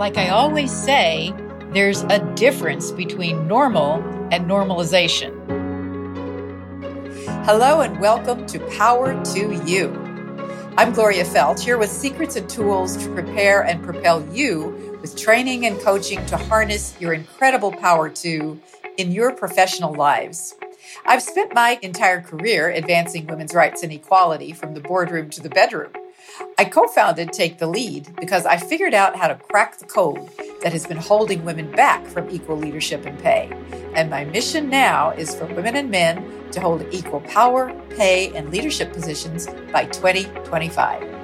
like I always say, there's a difference between normal and normalization. Hello, and welcome to Power to You. I'm Gloria Feldt here with secrets and tools to prepare and propel you with training and coaching to harness your incredible power to in your professional lives. I've spent my entire career advancing women's rights and equality from the boardroom to the bedroom. I co founded Take the Lead because I figured out how to crack the code that has been holding women back from equal leadership and pay. And my mission now is for women and men to hold equal power, pay, and leadership positions by 2025.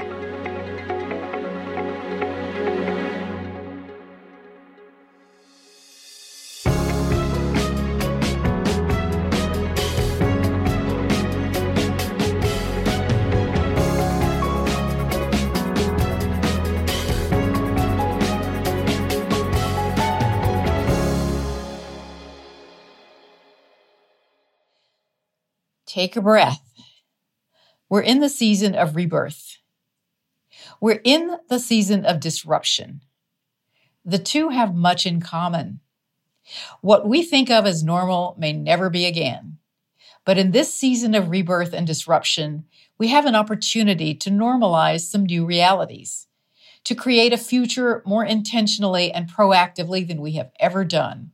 Take a breath. We're in the season of rebirth. We're in the season of disruption. The two have much in common. What we think of as normal may never be again. But in this season of rebirth and disruption, we have an opportunity to normalize some new realities, to create a future more intentionally and proactively than we have ever done.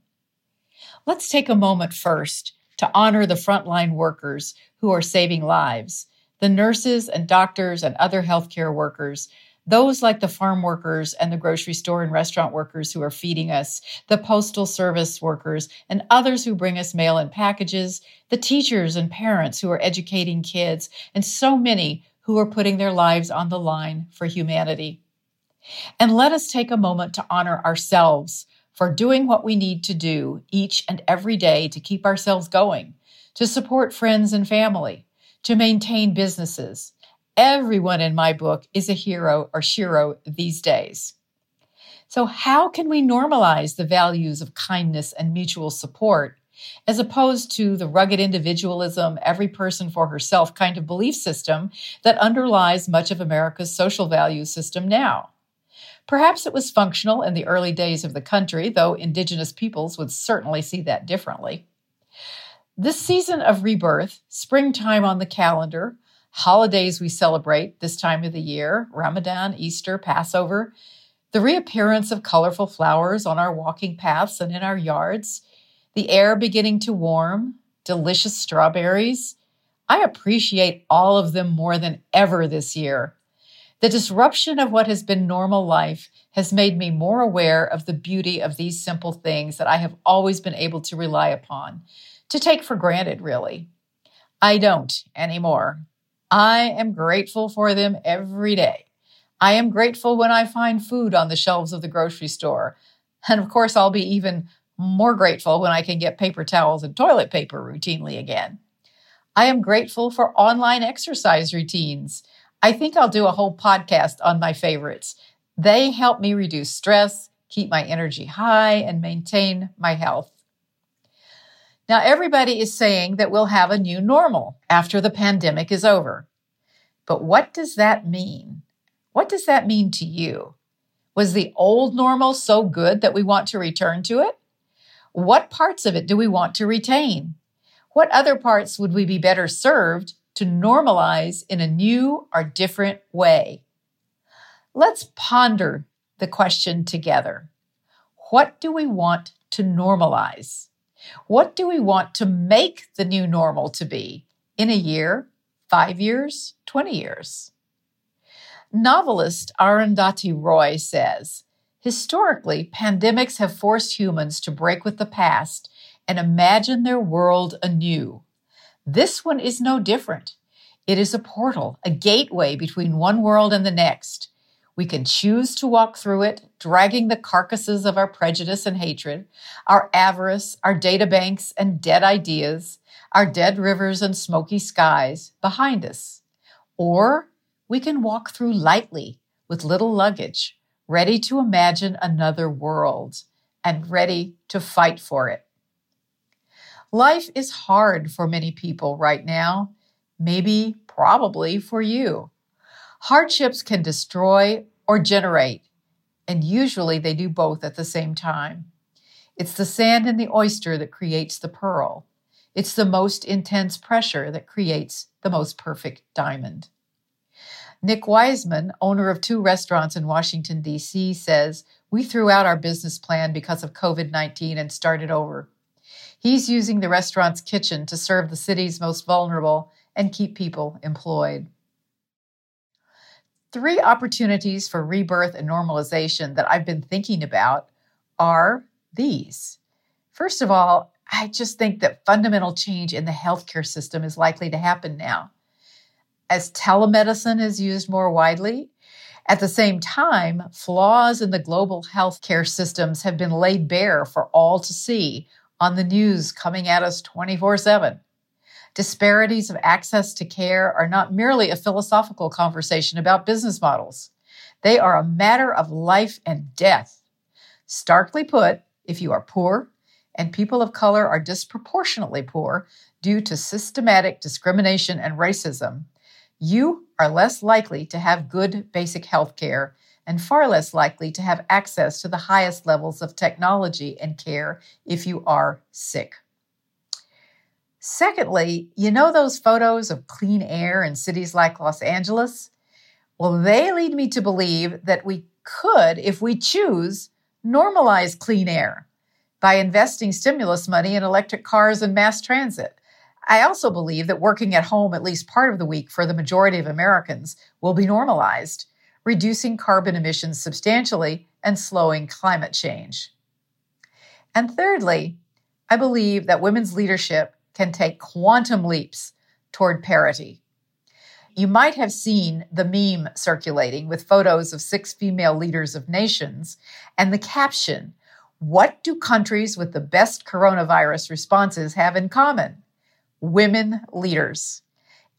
Let's take a moment first to honor the frontline workers who are saving lives, the nurses and doctors and other healthcare workers, those like the farm workers and the grocery store and restaurant workers who are feeding us, the postal service workers, and others who bring us mail and packages, the teachers and parents who are educating kids, and so many who are putting their lives on the line for humanity. And let us take a moment to honor ourselves for doing what we need to do each and every day to keep ourselves going, to support friends and family, to maintain businesses. Everyone in my book is a hero or shero these days. So, how can we normalize the values of kindness and mutual support as opposed to the rugged individualism, every person for herself kind of belief system that underlies much of America's social value system now? Perhaps it was functional in the early days of the country, though indigenous peoples would certainly see that differently. This season of rebirth, springtime on the calendar, holidays we celebrate this time of the year Ramadan, Easter, Passover, the reappearance of colorful flowers on our walking paths and in our yards, the air beginning to warm, delicious strawberries. I appreciate all of them more than ever this year. The disruption of what has been normal life has made me more aware of the beauty of these simple things that I have always been able to rely upon, to take for granted, really. I don't anymore. I am grateful for them every day. I am grateful when I find food on the shelves of the grocery store. And of course, I'll be even more grateful when I can get paper towels and toilet paper routinely again. I am grateful for online exercise routines. I think I'll do a whole podcast on my favorites. They help me reduce stress, keep my energy high, and maintain my health. Now, everybody is saying that we'll have a new normal after the pandemic is over. But what does that mean? What does that mean to you? Was the old normal so good that we want to return to it? What parts of it do we want to retain? What other parts would we be better served to normalize in a new or different way. Let's ponder the question together. What do we want to normalize? What do we want to make the new normal to be in a year, five years, 20 years? Novelist Arundhati Roy says, Historically, pandemics have forced humans to break with the past and imagine their world anew. This one is no different. It is a portal, a gateway between one world and the next. We can choose to walk through it, dragging the carcasses of our prejudice and hatred, our avarice, our data banks and dead ideas, our dead rivers and smoky skies behind us. Or we can walk through lightly with little luggage, ready to imagine another world and ready to fight for it. Life is hard for many people right now, maybe, probably for you. Hardships can destroy or generate, and usually they do both at the same time. It's the sand in the oyster that creates the pearl. It's the most intense pressure that creates the most perfect diamond. Nick Wiseman, owner of two restaurants in Washington, D.C., says, We threw out our business plan because of COVID 19 and started over. He's using the restaurant's kitchen to serve the city's most vulnerable and keep people employed. Three opportunities for rebirth and normalization that I've been thinking about are these. First of all, I just think that fundamental change in the healthcare system is likely to happen now. As telemedicine is used more widely, at the same time, flaws in the global healthcare systems have been laid bare for all to see on the news coming at us 24 7. Disparities of access to care are not merely a philosophical conversation about business models. They are a matter of life and death. Starkly put, if you are poor, and people of color are disproportionately poor due to systematic discrimination and racism, you are less likely to have good basic health care and far less likely to have access to the highest levels of technology and care if you are sick. Secondly, you know those photos of clean air in cities like Los Angeles? Well, they lead me to believe that we could, if we choose, normalize clean air by investing stimulus money in electric cars and mass transit. I also believe that working at home at least part of the week for the majority of Americans will be normalized, reducing carbon emissions substantially and slowing climate change. And thirdly, I believe that women's leadership can take quantum leaps toward parity. You might have seen the meme circulating with photos of six female leaders of nations and the caption What do countries with the best coronavirus responses have in common? Women leaders.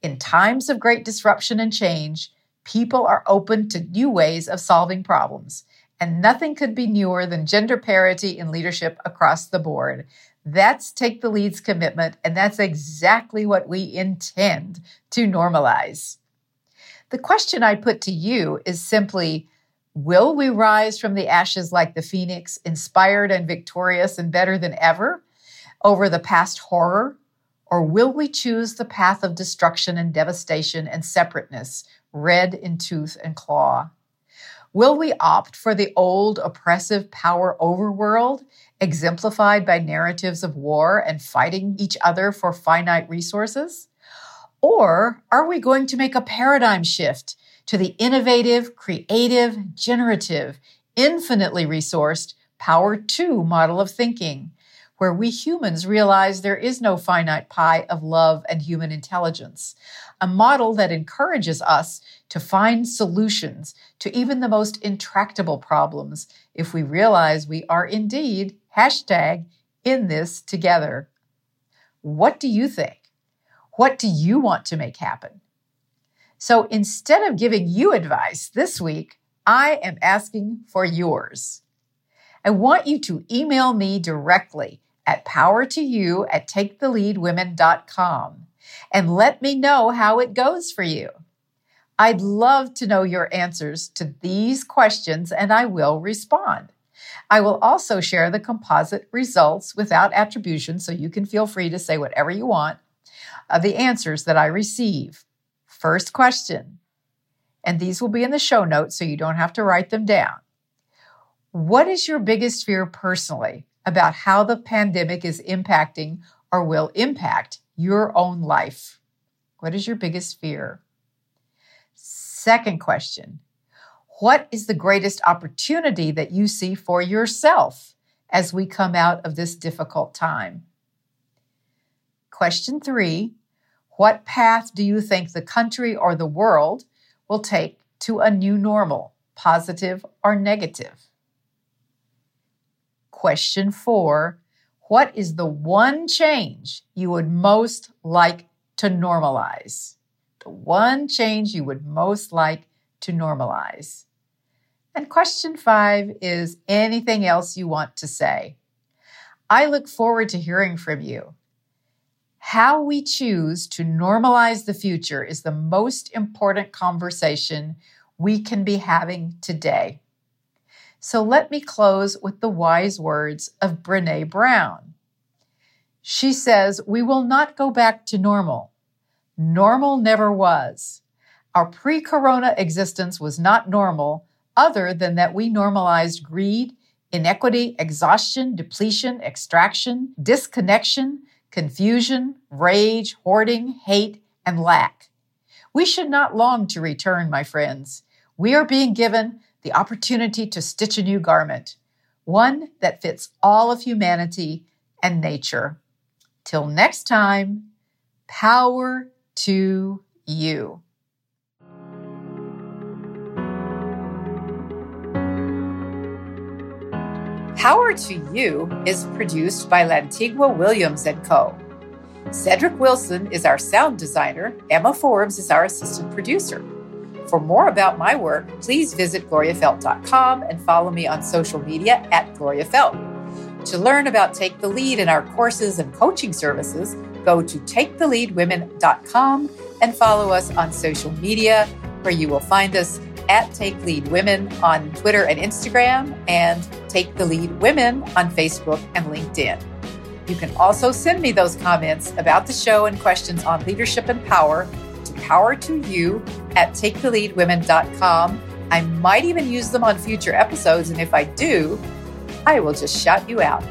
In times of great disruption and change, people are open to new ways of solving problems, and nothing could be newer than gender parity in leadership across the board. That's Take the Lead's commitment, and that's exactly what we intend to normalize. The question I put to you is simply Will we rise from the ashes like the phoenix, inspired and victorious and better than ever over the past horror? Or will we choose the path of destruction and devastation and separateness, red in tooth and claw? Will we opt for the old oppressive power overworld exemplified by narratives of war and fighting each other for finite resources? Or are we going to make a paradigm shift to the innovative, creative, generative, infinitely resourced Power 2 model of thinking, where we humans realize there is no finite pie of love and human intelligence, a model that encourages us to find solutions to even the most intractable problems if we realize we are indeed Hashtag in this together. What do you think? What do you want to make happen? So instead of giving you advice this week, I am asking for yours. I want you to email me directly at power2you at taketheleadwomen.com and let me know how it goes for you. I'd love to know your answers to these questions and I will respond. I will also share the composite results without attribution, so you can feel free to say whatever you want of the answers that I receive. First question, and these will be in the show notes so you don't have to write them down. What is your biggest fear personally about how the pandemic is impacting or will impact your own life? What is your biggest fear? Second question what is the greatest opportunity that you see for yourself as we come out of this difficult time? Question three What path do you think the country or the world will take to a new normal, positive or negative? Question four What is the one change you would most like to normalize? The one change you would most like to normalize. And question five is anything else you want to say? I look forward to hearing from you. How we choose to normalize the future is the most important conversation we can be having today. So let me close with the wise words of Brene Brown. She says, We will not go back to normal. Normal never was. Our pre corona existence was not normal, other than that we normalized greed, inequity, exhaustion, depletion, extraction, disconnection, confusion, rage, hoarding, hate, and lack. We should not long to return, my friends. We are being given the opportunity to stitch a new garment, one that fits all of humanity and nature. Till next time, power to you. Power to You is produced by Lantigua Williams & Co. Cedric Wilson is our sound designer. Emma Forbes is our assistant producer. For more about my work, please visit gloriafeldt.com and follow me on social media at gloriafeldt. To learn about Take the Lead in our courses and coaching services, go to taketheleadwomen.com and follow us on social media, where you will find us at Take Lead Women on Twitter and Instagram, and Take the Lead Women on Facebook and LinkedIn. You can also send me those comments about the show and questions on leadership and power power to you at taketheleadwomen.com. I might even use them on future episodes, and if I do, I will just shout you out.